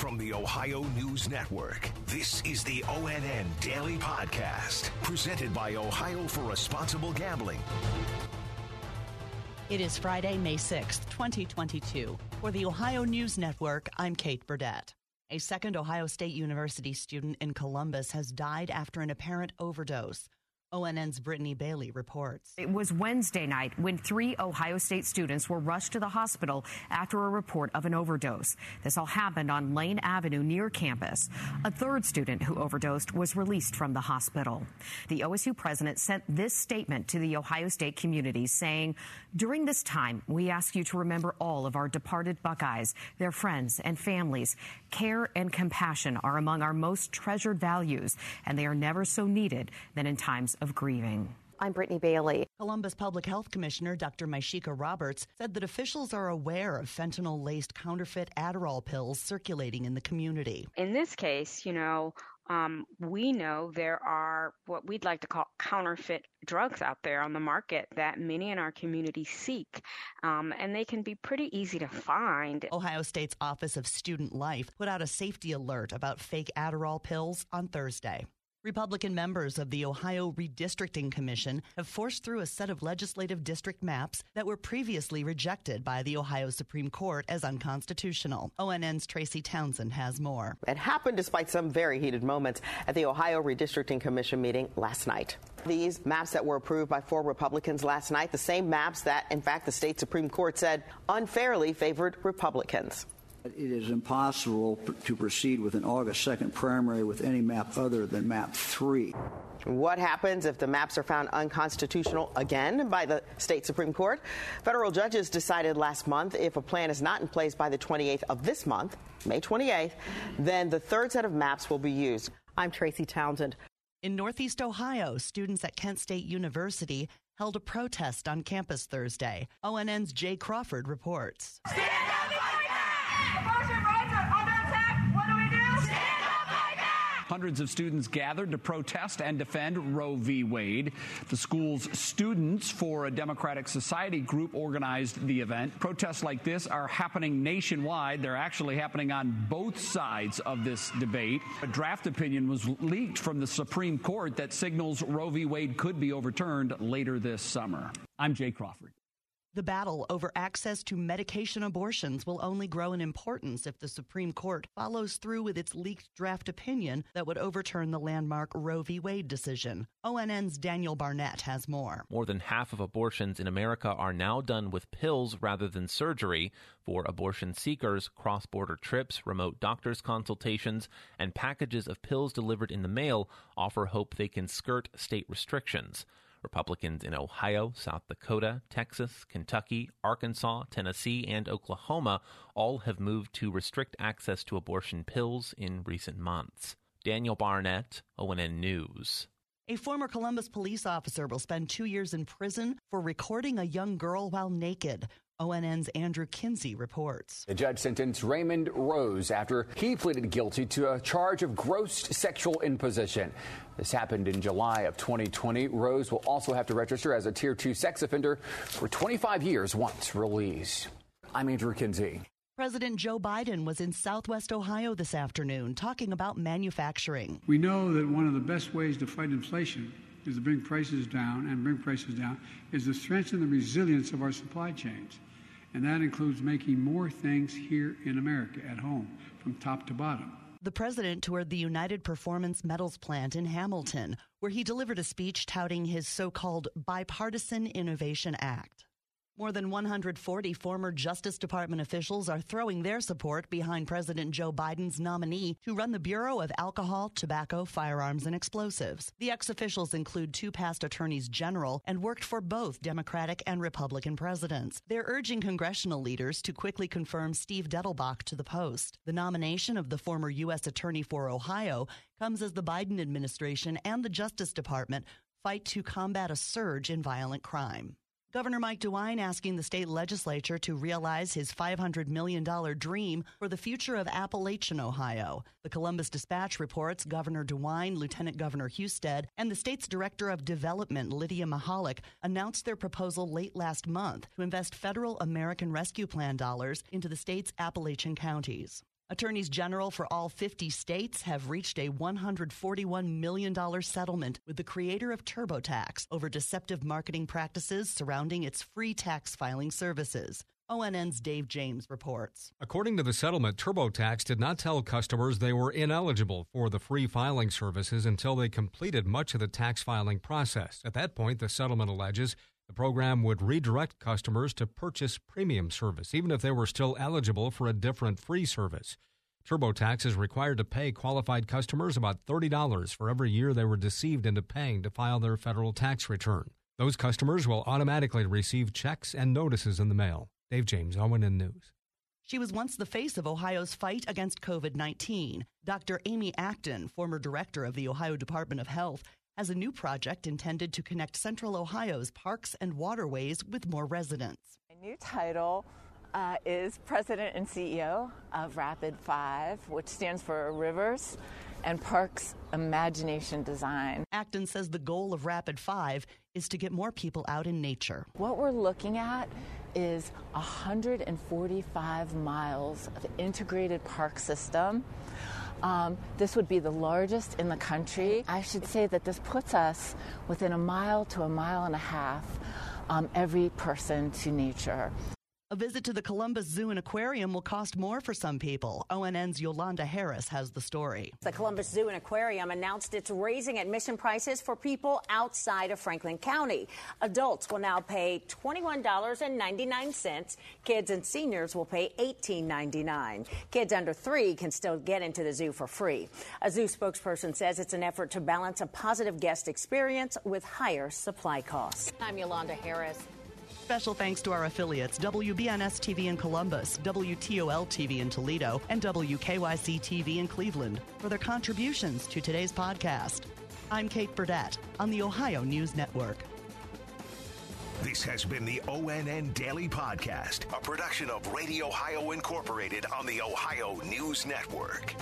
From the Ohio News Network, this is the ONN Daily Podcast, presented by Ohio for Responsible Gambling. It is Friday, May 6th, 2022. For the Ohio News Network, I'm Kate Burdett. A second Ohio State University student in Columbus has died after an apparent overdose. ONN's Brittany Bailey reports. It was Wednesday night when three Ohio State students were rushed to the hospital after a report of an overdose. This all happened on Lane Avenue near campus. A third student who overdosed was released from the hospital. The OSU president sent this statement to the Ohio State community saying, During this time, we ask you to remember all of our departed Buckeyes, their friends and families. Care and compassion are among our most treasured values, and they are never so needed than in times of grieving. I'm Brittany Bailey. Columbus Public Health Commissioner Dr. Mysheika Roberts said that officials are aware of fentanyl laced counterfeit Adderall pills circulating in the community. In this case, you know, um, we know there are what we'd like to call counterfeit drugs out there on the market that many in our community seek, um, and they can be pretty easy to find. Ohio State's Office of Student Life put out a safety alert about fake Adderall pills on Thursday. Republican members of the Ohio Redistricting Commission have forced through a set of legislative district maps that were previously rejected by the Ohio Supreme Court as unconstitutional. ONN's Tracy Townsend has more. It happened despite some very heated moments at the Ohio Redistricting Commission meeting last night. These maps that were approved by four Republicans last night, the same maps that, in fact, the state Supreme Court said unfairly favored Republicans. It is impossible to proceed with an August 2nd primary with any map other than map 3. What happens if the maps are found unconstitutional again by the state Supreme Court? Federal judges decided last month if a plan is not in place by the 28th of this month, May 28th, then the third set of maps will be used. I'm Tracy Townsend. In Northeast Ohio, students at Kent State University held a protest on campus Thursday. ONN's Jay Crawford reports. Stand up like that! Abortion rights are under attack. What do we do? Stand up like that! Hundreds of students gathered to protest and defend Roe v. Wade. The school's Students for a Democratic Society group organized the event. Protests like this are happening nationwide. They're actually happening on both sides of this debate. A draft opinion was leaked from the Supreme Court that signals Roe v. Wade could be overturned later this summer. I'm Jay Crawford. The battle over access to medication abortions will only grow in importance if the Supreme Court follows through with its leaked draft opinion that would overturn the landmark Roe v. Wade decision. ONN's Daniel Barnett has more. More than half of abortions in America are now done with pills rather than surgery. For abortion seekers, cross border trips, remote doctor's consultations, and packages of pills delivered in the mail offer hope they can skirt state restrictions. Republicans in Ohio, South Dakota, Texas, Kentucky, Arkansas, Tennessee, and Oklahoma all have moved to restrict access to abortion pills in recent months. Daniel Barnett, ONN News. A former Columbus police officer will spend two years in prison for recording a young girl while naked. ONN's Andrew Kinsey reports. The judge sentenced Raymond Rose after he pleaded guilty to a charge of gross sexual imposition. This happened in July of 2020. Rose will also have to register as a Tier 2 sex offender for 25 years once released. I'm Andrew Kinsey. President Joe Biden was in southwest Ohio this afternoon talking about manufacturing. We know that one of the best ways to fight inflation is to bring prices down and bring prices down is to strengthen the resilience of our supply chains. And that includes making more things here in America at home from top to bottom. The president toured the United Performance Metals plant in Hamilton, where he delivered a speech touting his so called Bipartisan Innovation Act. More than 140 former Justice Department officials are throwing their support behind President Joe Biden's nominee to run the Bureau of Alcohol, Tobacco, Firearms, and Explosives. The ex officials include two past attorneys general and worked for both Democratic and Republican presidents. They're urging congressional leaders to quickly confirm Steve Dettelbach to the post. The nomination of the former U.S. Attorney for Ohio comes as the Biden administration and the Justice Department fight to combat a surge in violent crime. Governor Mike DeWine asking the state legislature to realize his $500 million dream for the future of Appalachian, Ohio. The Columbus Dispatch reports Governor DeWine, Lieutenant Governor Husted, and the state's Director of Development, Lydia Mihalik, announced their proposal late last month to invest federal American Rescue Plan dollars into the state's Appalachian counties. Attorneys general for all 50 states have reached a $141 million settlement with the creator of TurboTax over deceptive marketing practices surrounding its free tax filing services. ONN's Dave James reports. According to the settlement, TurboTax did not tell customers they were ineligible for the free filing services until they completed much of the tax filing process. At that point, the settlement alleges the program would redirect customers to purchase premium service, even if they were still eligible for a different free service. TurboTax is required to pay qualified customers about $30 for every year they were deceived into paying to file their federal tax return. Those customers will automatically receive checks and notices in the mail. Dave James, ONN News. She was once the face of Ohio's fight against COVID 19. Dr. Amy Acton, former director of the Ohio Department of Health, has a new project intended to connect central Ohio's parks and waterways with more residents. My new title uh, is President and CEO of Rapid Five, which stands for Rivers and Parks Imagination Design. Acton says the goal of Rapid Five is to get more people out in nature. What we're looking at is 145 miles of integrated park system um, this would be the largest in the country. I should say that this puts us within a mile to a mile and a half um, every person to nature. A visit to the Columbus Zoo and Aquarium will cost more for some people. ONN's Yolanda Harris has the story. The Columbus Zoo and Aquarium announced it's raising admission prices for people outside of Franklin County. Adults will now pay $21.99. Kids and seniors will pay $18.99. Kids under three can still get into the zoo for free. A zoo spokesperson says it's an effort to balance a positive guest experience with higher supply costs. I'm Yolanda Harris. Special thanks to our affiliates WBNS TV in Columbus, WTOL TV in Toledo, and WKYC TV in Cleveland for their contributions to today's podcast. I'm Kate Burdett on the Ohio News Network. This has been the ONN Daily Podcast, a production of Radio Ohio Incorporated on the Ohio News Network.